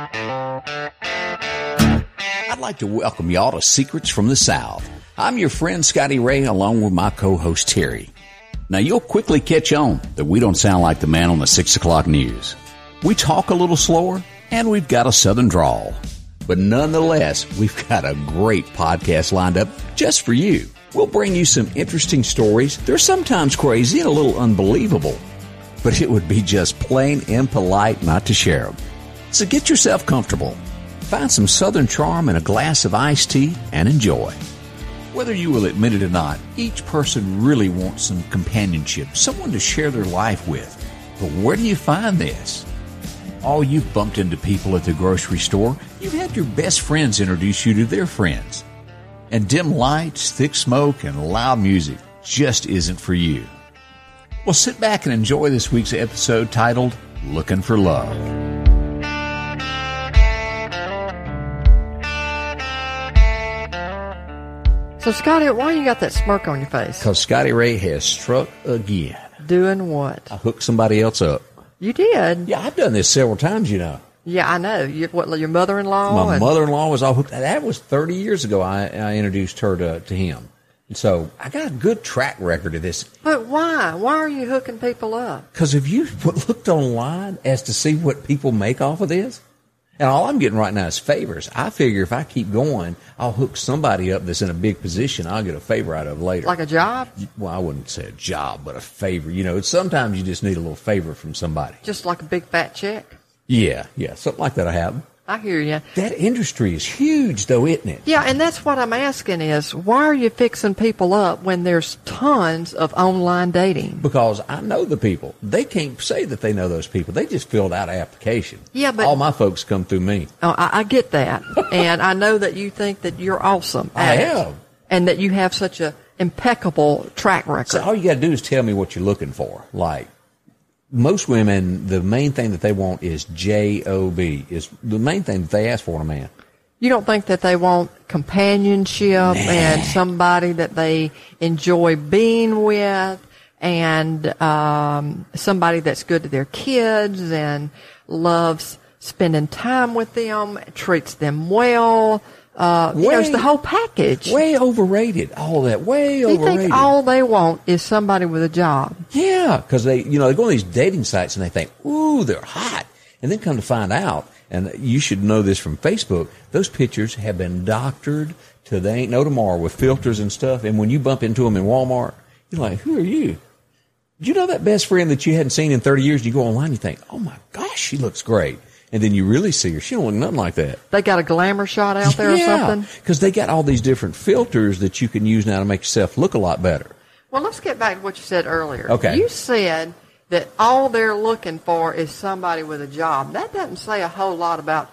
I'd like to welcome y'all to Secrets from the South. I'm your friend Scotty Ray along with my co-host Terry. Now you'll quickly catch on that we don't sound like the man on the six o'clock news. We talk a little slower and we've got a southern drawl. But nonetheless, we've got a great podcast lined up just for you. We'll bring you some interesting stories. They're sometimes crazy and a little unbelievable, but it would be just plain impolite not to share them. So get yourself comfortable. Find some southern charm in a glass of iced tea and enjoy. Whether you will admit it or not, each person really wants some companionship, someone to share their life with. But where do you find this? Oh, you've bumped into people at the grocery store. You've had your best friends introduce you to their friends. And dim lights, thick smoke, and loud music just isn't for you. Well, sit back and enjoy this week's episode titled Looking for Love. So, Scotty, why you got that smirk on your face? Because Scotty Ray has struck again. Doing what? I hooked somebody else up. You did? Yeah, I've done this several times, you know. Yeah, I know. You, what, your mother-in-law? My and- mother-in-law was all hooked. That was 30 years ago. I, I introduced her to, to him. And so I got a good track record of this. But why? Why are you hooking people up? Because if you looked online as to see what people make off of this, and all I'm getting right now is favors. I figure if I keep going, I'll hook somebody up that's in a big position. I'll get a favor out of later. Like a job? well, I wouldn't say a job, but a favor. You know, it's, sometimes you just need a little favor from somebody. Just like a big fat check? Yeah, yeah, something like that. I have. I hear you. That industry is huge, though, isn't it? Yeah, and that's what I'm asking is why are you fixing people up when there's tons of online dating? Because I know the people. They can't say that they know those people. They just filled out an application. Yeah, but- all my folks come through me. Oh, I, I get that, and I know that you think that you're awesome. I am. and that you have such a impeccable track record. So all you got to do is tell me what you're looking for. Like most women, the main thing that they want is J O B. Is the main thing that they ask for in a man. You don't think that they want companionship and somebody that they enjoy being with and um, somebody that's good to their kids and loves spending time with them, treats them well. Uh, you know, it's the whole package. Way overrated. All that. Way you overrated. think all they want is somebody with a job. Yeah, because they, you know, they go on these dating sites and they think, ooh, they're hot. And then come to find out, and you should know this from Facebook, those pictures have been doctored to they ain't no tomorrow with filters and stuff. And when you bump into them in Walmart, you're like, who are you? Do you know that best friend that you hadn't seen in 30 years? You go online, you think, oh my gosh, she looks great. And then you really see her. She don't look nothing like that. They got a glamour shot out there or something. Because they got all these different filters that you can use now to make yourself look a lot better. Well, let's get back to what you said earlier. Okay. You said that all they're looking for is somebody with a job. That doesn't say a whole lot about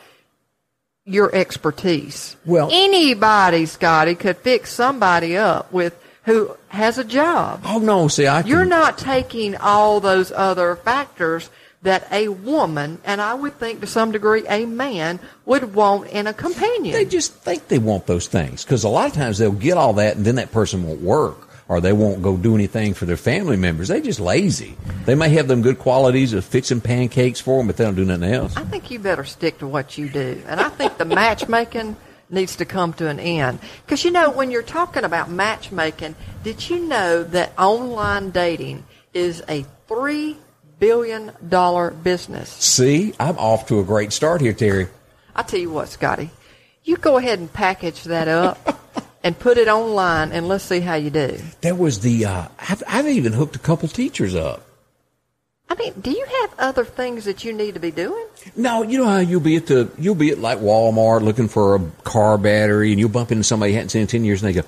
your expertise. Well- anybody, Scotty, could fix somebody up with who has a job. Oh no, see, I can, You're not taking all those other factors that a woman, and I would think to some degree a man, would want in a companion. They just think they want those things because a lot of times they'll get all that and then that person won't work or they won't go do anything for their family members. They just lazy. They may have them good qualities of fixing pancakes for them, but they don't do nothing else. I think you better stick to what you do. And I think the matchmaking needs to come to an end. Because, you know, when you're talking about matchmaking, did you know that online dating is a $3 billion business? See, I'm off to a great start here, Terry. I tell you what, Scotty, you go ahead and package that up and put it online and let's see how you do. There was the, uh, I've, I've even hooked a couple teachers up. I mean, do you have other things that you need to be doing? No, you know how you'll be at the, you'll be at like Walmart looking for a car battery and you'll bump into somebody you hadn't seen in 10 years and they go,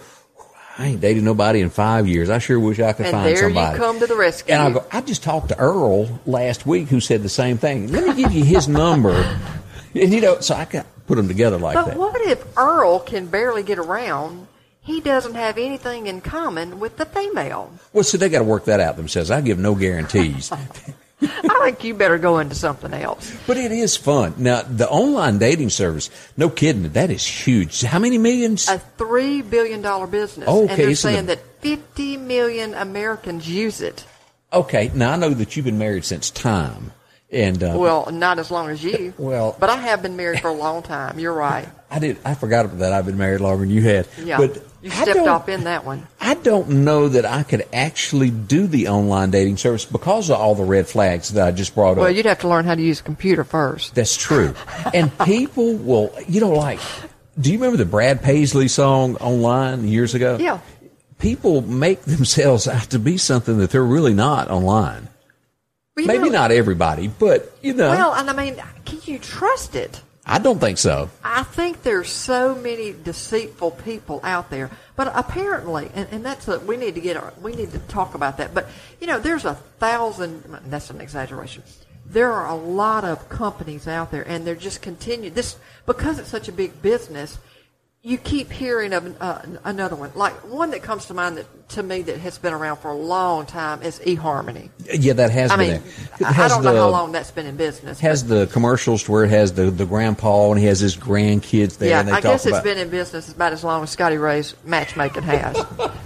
I ain't dated nobody in five years. I sure wish I could And find there somebody. you come to the rescue. And I go, I just talked to Earl last week who said the same thing. Let me give you his number. And you know, so I got put them together like But that. what if Earl can barely get around? He doesn't have anything in common with the female. Well, so they got to work that out themselves. I give no guarantees, I think you better go into something else. but it is fun. Now, the online dating service, no kidding, that is huge. How many millions? A three billion dollar business, Okay, and they're saying the- that fifty million Americans use it. Okay, now I know that you've been married since time. And uh, Well, not as long as you. Well- but I have been married for a long time. You're right. I did. I forgot about that. I've been married longer than you had. Yeah, but you stepped off in that one. I don't know that I could actually do the online dating service because of all the red flags that I just brought Well, up. Well, you'd have to learn how to use a computer first. That's true. and people will, you know, like, do you remember the Brad Paisley song online years ago? Yeah. People make themselves out to be something that they're really not online. Well, Maybe know- not everybody, but you know, Well, and I mean, can you trust it? I don't think so. I think there's so many deceitful people out there, but apparently, and, and that's a, we need to get our, we need to talk about that. But you know, there's a thousand. That's an exaggeration. There are a lot of companies out there, and they're just continue this because it's such a big business. You keep hearing of uh, another one, like one that comes to mind that to me that has been around for a long time is eHarmony. Yeah, that has I been mean, there. It I don't know how long that's been in business. Has the commercials to where it has the, the grandpa and he has his grandkids there Yeah, and they I guess it's been in business about as long as Scotty Ray's matchmaking has.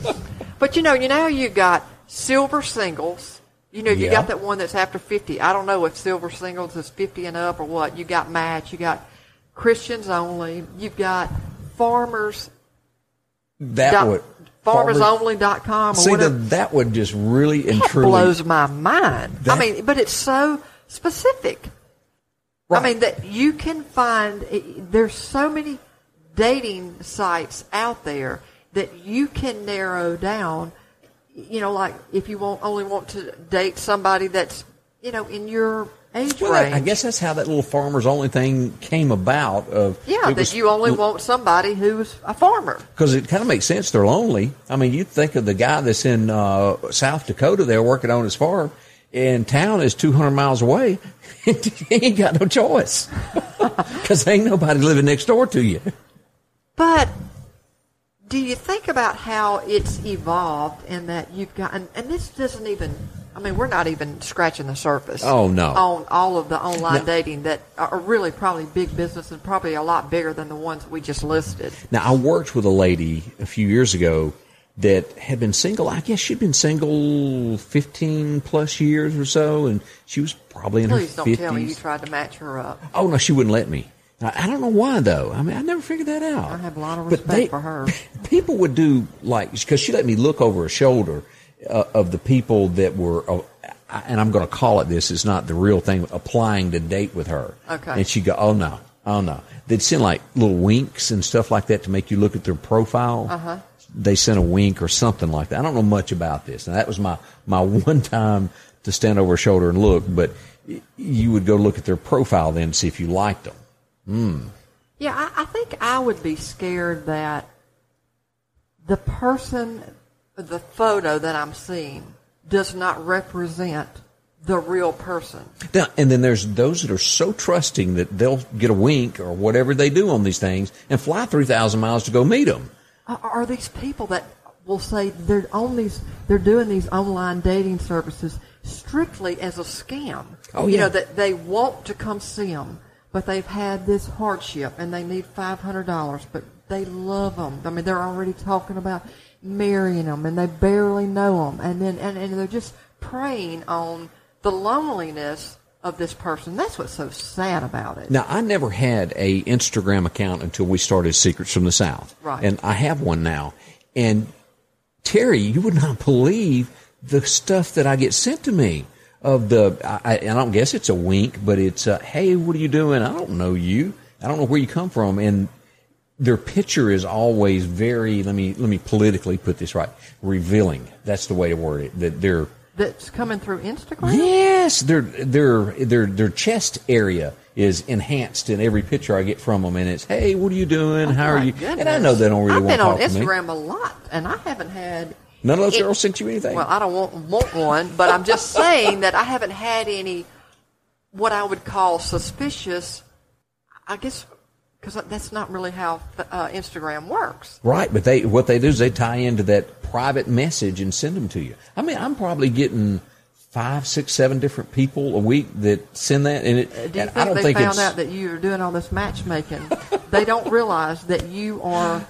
but you know, you know, you got silver singles. You know, you Yeah. got that one that's after fifty. I don't know if silver singles is fifty and up or what. You got match. You got Christians only. You've got farmers. that dot, would farmersonly.com or See, the, that would just really and that truly blows my mind. That- I mean, but it's so specific. Right. I mean that you can find. Eh, there's so many dating sites out there that you can narrow down. You know, like if you want only want to date somebody that's you know in your age Well, range. I guess that's how that little farmers only thing came about. Of yeah, that was- you only want somebody who's a farmer. because it kind of makes sense. They're lonely. I mean, you think of the guy that's in uh, South Dakota there working on his farm, and town is 200 miles away. he ain't got no choice because ain't nobody living next door to you. But do you think about how it's evolved and that you've got, and, and this doesn't even, I mean, we're not even scratching the surface. Oh, no. On all of the online No. dating that are really probably big business and probably a lot bigger than the ones we just listed. Now, I worked with a lady a few years ago that had been single. I guess she'd been single 15 plus years or so, and she was probably in Please her Please don't 50s. tell me you tried to match her up. Oh no, she wouldn't let me. I don't know why though. I mean, I never figured that out. I have a lot of respect for her. People would do like because she let me look over her shoulder uh, of the people that were, uh, and I'm going to call it this. It's not the real thing. Applying to date with her. Okay. And she'd go, "Oh no, oh no." They'd send like little winks and stuff like that to make you look at their profile. Uh-huh. They sent a wink or something like that. I don't know much about this. Now that was my my one time to stand over her shoulder and look, but you would go look at their profile then to see if you liked them. Yeah, I, I think I would be scared that the person, the photo that I'm seeing, does not represent the real person. Now, and then there's those that are so trusting that they'll get a wink or whatever they do on these things and fly 3,000 miles to go meet them. Are, are these people that will say they're on these, they're doing these online dating services strictly as a scam? Oh, yeah. You know that they want to come see them, but they've had this hardship and they need five hundred dollars, but they love them. I mean, they're already talking about marrying them, and they barely know them, and then and, and they're just preying on the loneliness of this person. That's what's so sad about it. Now, I never had a Instagram account until we started Secrets from the South. Right. And I have one now. And Terry, you would not believe the stuff that I get sent to me of the, I, I don't guess it's a wink, but it's, uh, hey, what are you doing? I don't know you. I don't know where you come from. And their picture is always very, let me, let me politically put this right, revealing. That's the way to word it. That they're, That's coming through Instagram. Yes, their their their their chest area is enhanced in every picture I get from them, and it's hey, what are you doing? Oh How Oh, My are you? goodness. And I know they don't really I've want been to on talk to me. Instagram a lot, and I haven't had. None of those it- girls sent you anything. Well, I don't want, want one, but I'm just saying that I haven't had any what I would call suspicious. I guess because that's not really how uh, Instagram works. right, but they what they do is they tie into that private message and send them to you. I mean, I'm probably getting five, six, seven different people a week that send that, and it. Uh, Do you and think I don't they think found it's, out that you're doing all this matchmaking? they don't realize that you are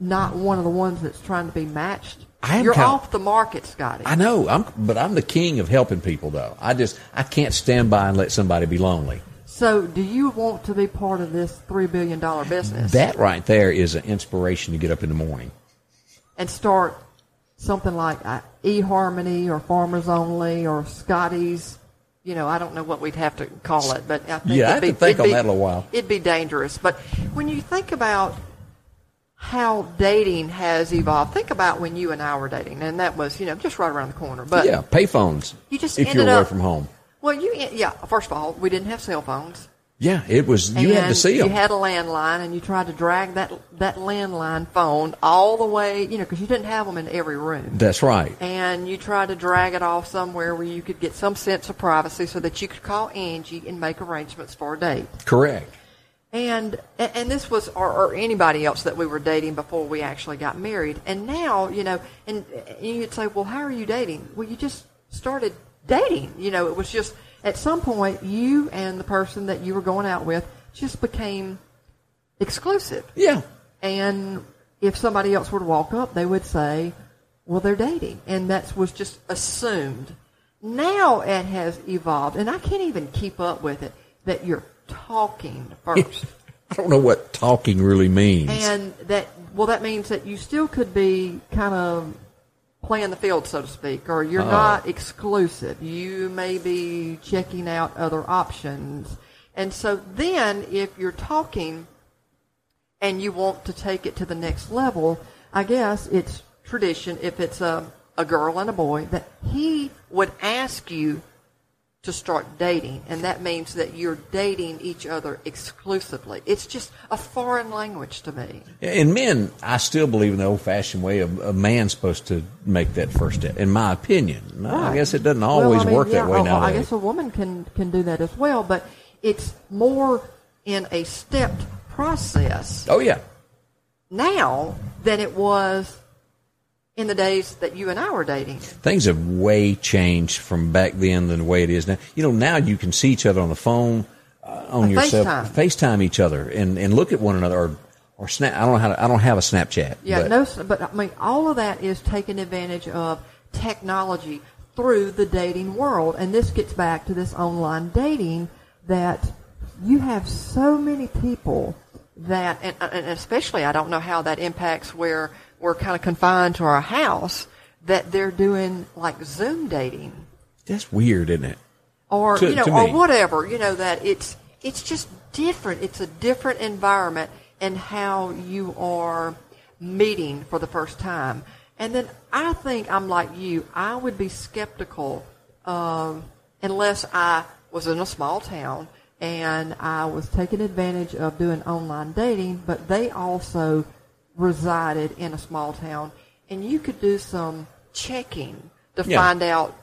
not one of the ones that's trying to be matched. I am You're kind- off the market, Scotty. I know, I'm, but I'm the king of helping people, though. I just I can't stand by and let somebody be lonely. So, do you want to be part of this three billion dollar business That right there is an inspiration to get up in the morning. and start something like uh, eHarmony or Farmers Only or Scotty's? You know, I don't know what we'd have to call it, but I think Yeah, I it'd have to think on that a little while. It'd be dangerous. But when you think about how dating has evolved, think about when you and I were dating, and that was you know just right around the corner. But yeah, payphones. You just if ended you're away up- from home. Well, you yeah. First of all, we didn't have cell phones. Yeah, it was. You had to see them. You had a landline, and you tried to drag that that landline phone all the way, you know, because you didn't have them in every room. That's right. And you tried to drag it off somewhere where you could get some sense of privacy, so that you could call Angie and make arrangements for a date. Correct. And and this was or, or anybody else that we were dating before we actually got married. And now, you know, and, and you'd say, well, how are you dating? Well, you just started dating. You know, it was just at some point you and the person that you were going out with just became exclusive. Yeah. And if somebody else were to walk up, they would say, well, they're dating. And that was just assumed. Now it has evolved, and I can't even keep up with it, that you're talking first. I don't know what talking really means. and that, well, that means that you still could be kind of playing the field, so to speak, or you're Oh. not exclusive. You may be checking out other options. And so then if you're talking and you want to take it to the next level, I guess it's tradition, if it's a, a girl and a boy, that he would ask you to start dating. And that means that you're dating each other exclusively. It's just a foreign language to me. In men, I still believe in the old-fashioned way of a man's supposed to make that first step. In my opinion, I guess it doesn't Well, always I mean, work that way oh, now. I guess a woman can can do that as well, but it's more in a stepped process Oh yeah, now than it was in the days that you and I were dating. things have way changed from back then than the way it is now. You know, now you can see each other on the phone, uh, on A your cell- FaceTime. FaceTime each other, and, and look at one another, or or snap. I don't know how to. I don't have a Snapchat. Yeah, but, no, but I mean, all of that is taking advantage of technology through the dating world, and this gets back to this online dating that you have so many people that, and, and especially, I don't know how that impacts where we're kind of confined to our house, that they're doing like Zoom dating That's weird, isn't it? or To- you know, or whatever. You know that it's it's just different. It's a different environment and how you are meeting for the first time. And then I think I'm like you. I would be skeptical um, unless I was in a small town and I was taking advantage of doing online dating, but they also resided in a small town, and you could do some checking to Yeah. find out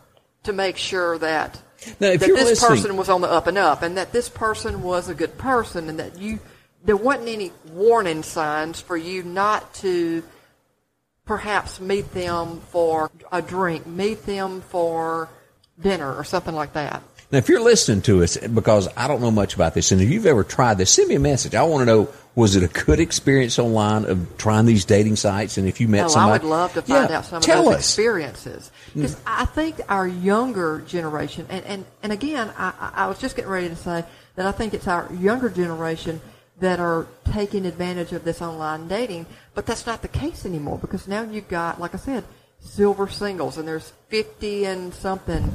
to make sure that Now, if that this person was on the up and up, and that this person was a good person, and that you there wasn't any warning signs for you not to perhaps meet them for a drink, meet them for dinner or something like that. Now, if you're listening to us, because I don't know much about this, and if you've ever tried this, send me a message. I want to know was it a good experience online of trying these dating sites, and if you met Oh, somebody, I would love to find Yeah, out some of those us. experiences. Mm. Because I think our younger generation, and and, and again, I, I I was just getting ready to say that I think it's our younger generation that are taking advantage of this online dating, but that's not the case anymore because now you've got, like I said, silver singles, and there's fifty and something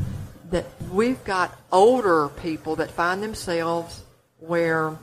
that we've got older people that find themselves where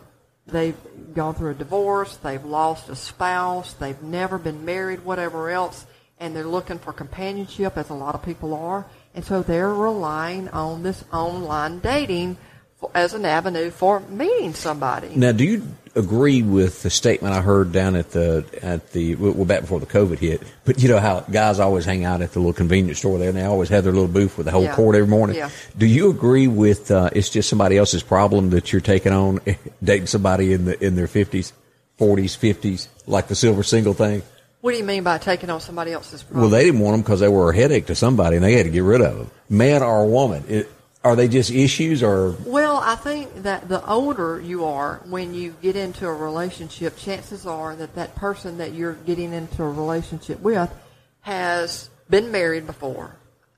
they've gone through a divorce, they've lost a spouse, they've never been married, whatever else, and they're looking for companionship, as a lot of people are, and so they're relying on this online dating for, as an avenue for meeting somebody. Now, do you agree with the statement I heard down at the at the well back before the COVID hit? But you know how guys always hang out at the little convenience store there, and they always have their little booth with the whole Yeah. court every morning. Yeah. Do you agree with uh, it's just somebody else's problem that you're taking on dating somebody in the in their fifties, forties, fifties, like the silver single thing? What do you mean by taking on somebody else's problem? Well, they didn't want them because they were a headache to somebody, and they had to get rid of them. Man or woman, it, are they just issues or? Well, I think that the older you are when you get into a relationship, chances are that that person that you're getting into a relationship with has been married before.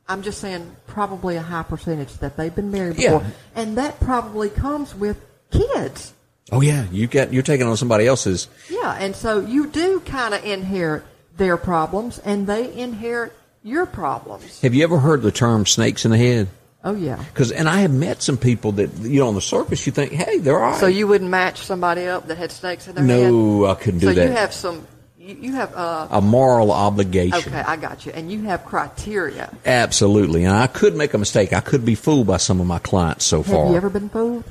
I'm just saying probably a high percentage that they've been married Yeah. before. And that probably comes with kids. Oh yeah, you got you're taking on somebody else's. Yeah, and so you do kind of inherit their problems and they inherit your problems. Have you ever heard the term snakes in the head? Oh yeah. Because and I have met some people that you know on the surface you think, hey, they're all right. So you wouldn't match somebody up that had snakes in their head? no, I couldn't do so that. you have some you, have uh a moral obligation. okay, I got you. And you have criteria. Absolutely, and I could make a mistake. I could be fooled by some of my clients so Have far. Have you ever been fooled?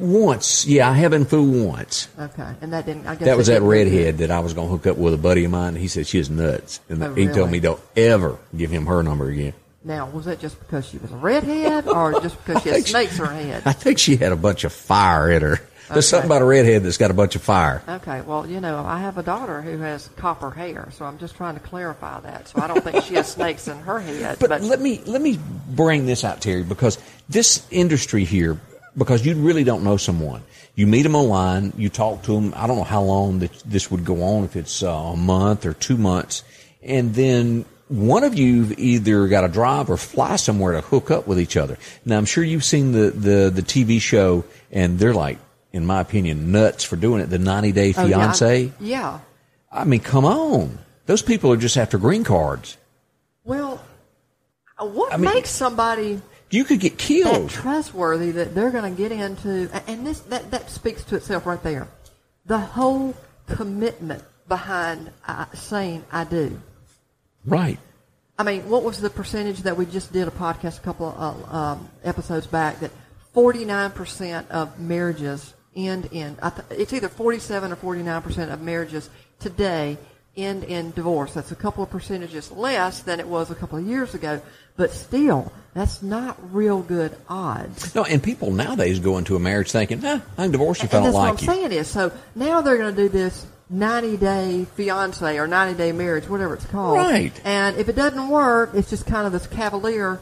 Once, yeah, I have been fooled once. Okay, and that didn't. I guess That was that redhead that I was going to hook up with a buddy of mine. He said she is nuts, and Oh, he told me don't ever give him her number again. Now, was that just because she was a redhead, or just because she had snakes in her head? I think she had a bunch of fire in her. There's Okay. something about a redhead that's got a bunch of fire. Okay, well, you know, I have a daughter who has copper hair, so I'm just trying to clarify that. So I don't think she has snakes in her head. But, But, let me let me bring this out, Terry, because this industry here, because you really don't know someone. You meet them online, you talk to them. I don't know how long that this would go on, if it's uh, a month or two months, and then one of you've either got to drive or fly somewhere to hook up with each other. Now, I'm sure you've seen the the the TV show, and they're like, in my opinion, nuts for doing it. The 90 Day Oh, yeah, Fiance. yeah. I mean, come on. Those people are just after green cards. Well, uh, what I mean- makes somebody You could get that killed. trustworthy that they're going to get into? And this that that speaks to itself right there. The whole commitment behind uh, saying "I do." Right. I mean, what was the percentage that we just did a podcast a couple of uh, um, episodes back that 49% of marriages end in, I th- it's either 47 or 49% of marriages today end in divorce. That's a couple of percentages less than it was a couple of years ago, but still, that's not real good odds. No, and people nowadays go into a marriage thinking, nah, I'm divorced you if I and don't that's like what. I'm saying is, so now they're going to do this 90 day fiance or 90 day marriage, whatever it's called. Right. And if it doesn't work, it's just kind of this cavalier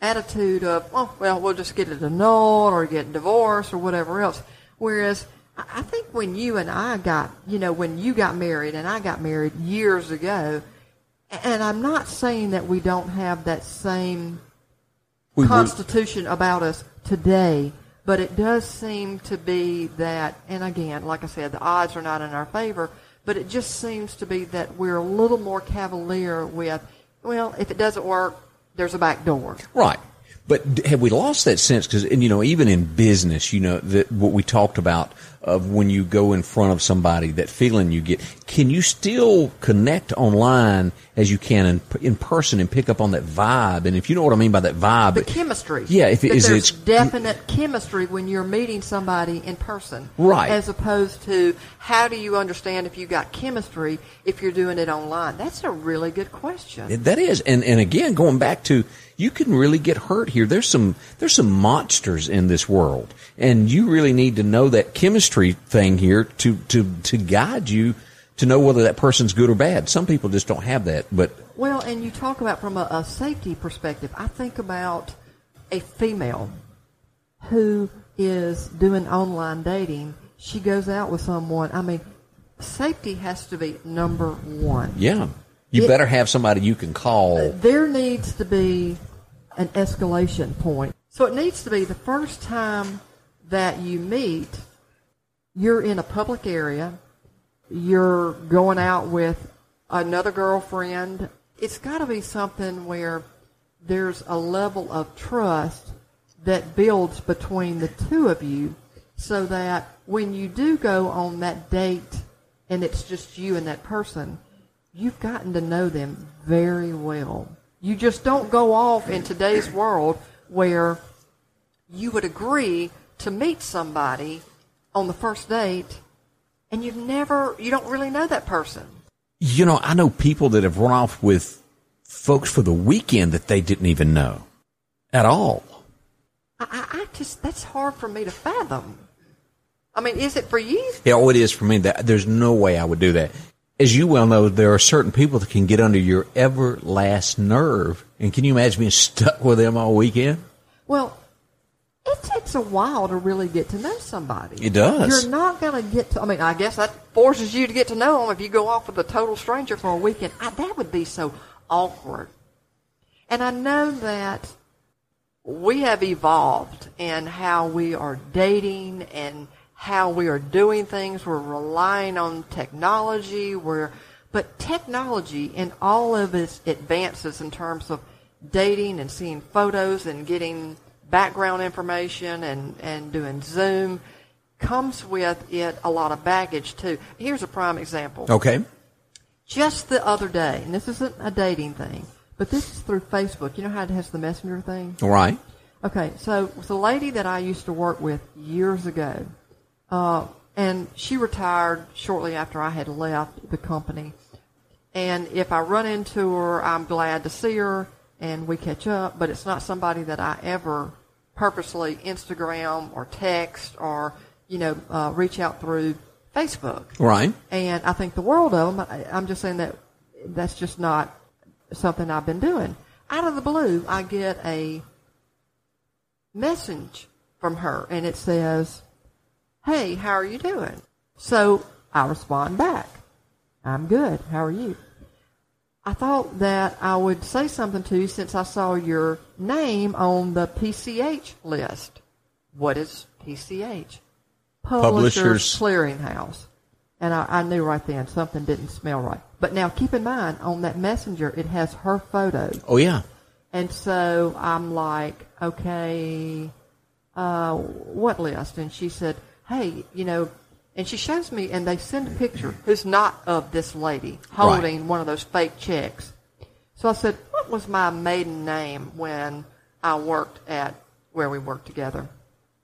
attitude of, oh, well, we'll just get it annulled or get divorced or whatever else. Whereas I think when you and I got, you know, when you got married and I got married years ago, and I'm not saying that we don't have that same We- we- constitution about us today, but it does seem to be that, and again, like I said, the odds are not in our favor, but it just seems to be that we're a little more cavalier with, well, if it doesn't work, there's a back door. Right. But have we lost that sense? Because, you know, even in business, you know, that what we talked about of when you go in front of somebody, that feeling you get, can you still connect online as you can in, in person and pick up on that vibe? And if you know what I mean by that vibe, The chemistry. Yeah, if it is, there's it's definite chemistry when you're meeting somebody in person, Right. As opposed to how do you understand if you got chemistry if you're doing it online? That's a really good question. That is, and and again, going back to you can really get hurt here. There's some there's some monsters in this world, and you really need to know that chemistry thing here to to to guide you to know whether that person's good or bad. Some people just don't have that, but Well, and you talk about from a, a safety perspective. I think about a female who is doing online dating. She goes out with someone. I mean, safety has to be number one. yeah, you It- better have somebody you can call. There needs to be an escalation point. So it needs to be the first time that you meet, you're in a public area, you're going out with another girlfriend. It's got to be something where there's a level of trust that builds between the two of you so that when you do go on that date and it's just you and that person, you've gotten to know them very well. You just don't go off in today's world where you would agree to meet somebody on the first date and you've never, you don't really know that person. You know, I know people that have run off with folks for the weekend that they didn't even know at all. I, I, I just, that's hard for me to fathom. I mean, is it for you? Yeah, oh, it is for me. That there's no way I would do that. As you well know, there are certain people that can get under your ever last nerve. And can you imagine being stuck with them all weekend? Well, takes a while to really get to know somebody. It does. You're not going to get to, I mean, I guess that forces you to get to know them if you go off with a total stranger for a weekend. I, that would be so awkward. And I know that we have evolved in how we are dating and how we are doing things. We're relying on technology. We're, but technology in all of its advances in terms of dating and seeing photos and getting background information and, and doing Zoom comes with it a lot of baggage too. Here's a prime example. Okay. Just the other day, and this isn't a dating thing, but this is through Facebook. You know how it has the messenger thing? All right. Okay, so the lady that I used to work with years ago, uh, and she retired shortly after I had left the company. And if I run into her, I'm glad to see her and we catch up, but it's not somebody that I ever purposely Instagram or text or, you know, uh, reach out through Facebook. Right. And I think the world of them. I- I'm just saying that that's just not something I've been doing. Out of the blue, I get a message from her and it says, Hey, how are you doing? So I respond back. I'm good. How are you? I thought that I would say something to you since I saw your name on the PCH list. What is PCH? Publishers- Clearinghouse. And I, I knew right then something didn't smell right. But now keep in mind, on that messenger, it has her photo. Oh yeah. And so I'm like, okay, uh, what list? And she said, hey, you know, and she shows me, and they send a picture who's not of this lady holding one of those fake checks. So I said, what was my maiden name when I worked at where we worked together?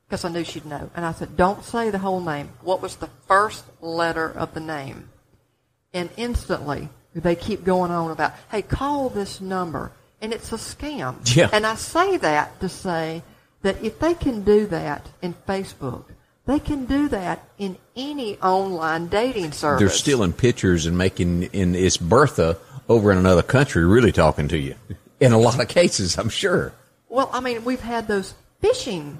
Because I knew she'd know. And I said, don't say the whole name. What was the first letter of the name? and instantly they keep going on about, hey, call this number, and it's a scam. Yeah. And I say that to say that if they can do that in Facebook, they can do that in any online dating service. They're stealing pictures and making in it's Bertha over in another country really talking to you. In a lot of cases, I'm sure. Well, I mean, we've had those phishing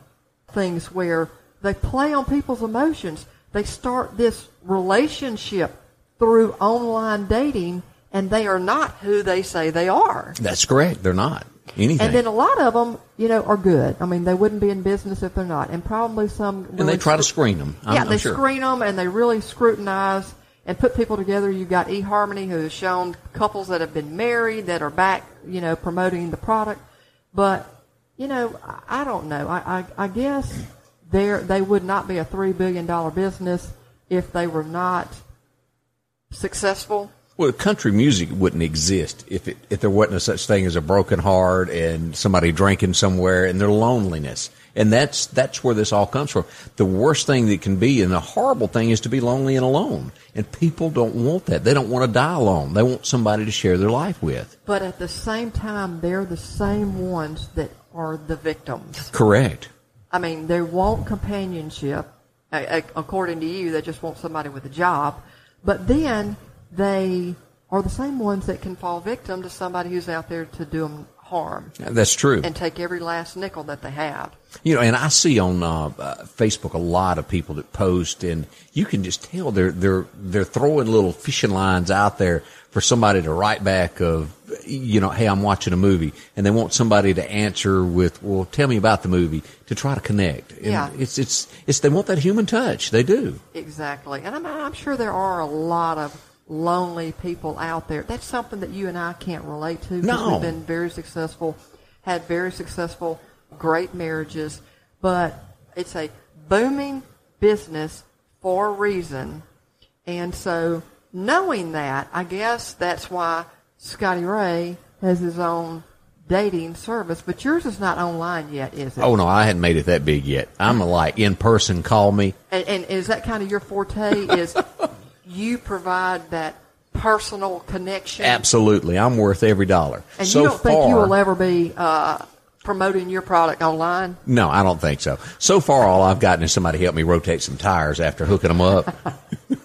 things where they play on people's emotions. They start this relationship through online dating, and they are not who they say they are. That's correct. They're not anything. And then a lot of them, you know, are good. I mean, they wouldn't be in business if they're not. And probably some. and they really try to screen them. I'm, yeah, they sure. screen them and they really scrutinize and put people together. You've got eHarmony who has shown couples that have been married that are back, you know, promoting the product. But, you know, I, I don't know. I, I, I guess they they would not be a $3 billion business if they were not successful. Well, country music wouldn't exist if it, if there wasn't a such thing as a broken heart and somebody drinking somewhere and their loneliness. And that's that's where this all comes from. The worst thing that can be and the horrible thing is to be lonely and alone. And people don't want that. They don't want to die alone. They want somebody to share their life with. But at the same time, they're the same ones that are the victims. Correct. I mean, they want companionship. According to you, they just want somebody with a job. But then they are the same ones that can fall victim to somebody who's out there to do them harm That's true. and take every last nickel that they have. You know, and I see on uh, uh, Facebook a lot of people that post, and you can just tell they're they're they're throwing little fishing lines out there for somebody to write back of, you know, hey, I'm watching a movie, and they want somebody to answer with, well, tell me about the movie to try to connect. And Yeah. it's it's it's they want that human touch. They do. Exactly. And I'm, I'm sure there are a lot of lonely people out there. That's something that you and I can't relate to. No. We've been very successful, had very successful, great marriages, but it's a booming business for a reason. And so knowing that, I guess that's why Scotty Ray has his own dating service, but yours is not online yet, is it? Oh no, I hadn't made it that big yet. I'm a, like in person. Call me. And, and is that kind of your forte? Is you provide that personal connection? Absolutely, I'm worth every dollar. And so you don't think you will ever be uh, promoting your product online? No, I don't think so. So far, all I've gotten is somebody help me rotate some tires after hooking them up.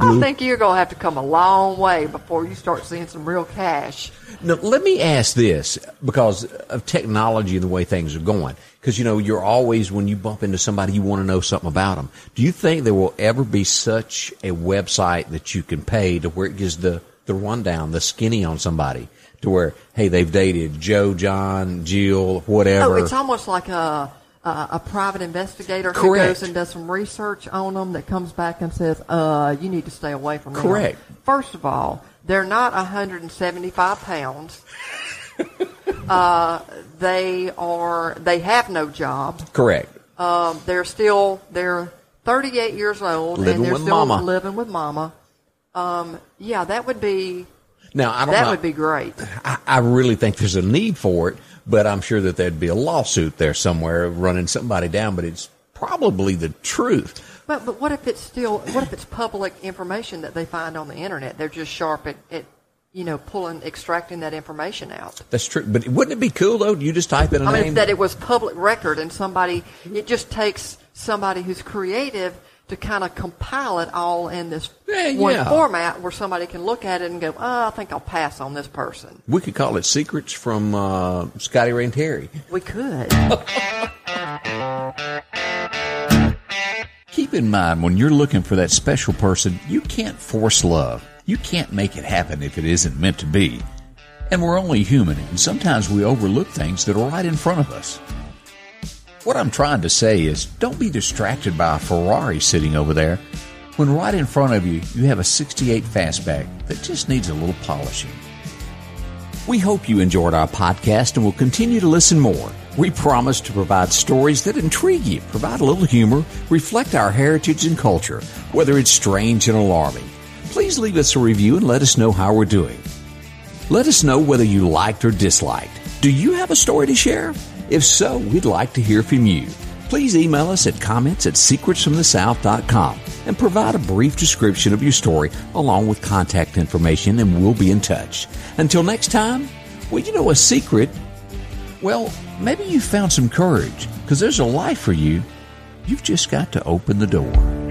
I think you're going to have to come a long way before you start seeing some real cash. now, let me ask this because of technology and the way things are going. Because, you know, you're always, when you bump into somebody, you want to know something about them. Do you think there will ever be such a website that you can pay to where it gives the the rundown, the skinny on somebody to where, hey, they've dated Joe, John, Jill, oh, whatever. Oh, it's almost like a a, a private investigator who goes and does some research on them that comes back and says, uh, you need to stay away from them. Correct. First of all, they're not 175 pounds. uh, they are. They have no job. Correct. Um, they're still. They're 38 years old Living and they're with still mama. living with mama. Um, yeah, that would be. Now, I don't That know. would be great. I, I really think there's a need for it, but I'm sure that there'd be a lawsuit there somewhere running somebody down, but it's probably the truth. But but what if it's still what if it's public information that they find on the internet? They're just sharp at, at you know pulling extracting that information out. That's true. But wouldn't it be cool though? You just type in a I mean name. that it was public record and somebody it just takes somebody who's creative to kind of compile it all in this Yeah, one yeah. format where somebody can look at it and go, oh, I think I'll pass on this person. we could call it Secrets from uh, Scotty Ray and Terry. We could. Keep in mind when you're looking for that special person, you can't force love. You can't make it happen if it isn't meant to be. And we're only human, and sometimes we overlook things that are right in front of us. What I'm trying to say is don't be distracted by a Ferrari sitting over there when right in front of you you have a 68 fastback that just needs a little polishing. We hope you enjoyed our podcast and will continue to listen more. We promise to provide stories that intrigue you, provide a little humor, reflect our heritage and culture, whether it's strange and alarming. Please leave us a review and let us know how we're doing. Let us know whether you liked or disliked. Do you have a story to share? If so, we'd like to hear from you. Please email us at comments at secretsfromthesouth.com and provide a brief description of your story along with contact information and we'll be in touch. Until next time, well, you know a secret. Well, maybe you found some courage because there's a life for you. You've just got to open the door.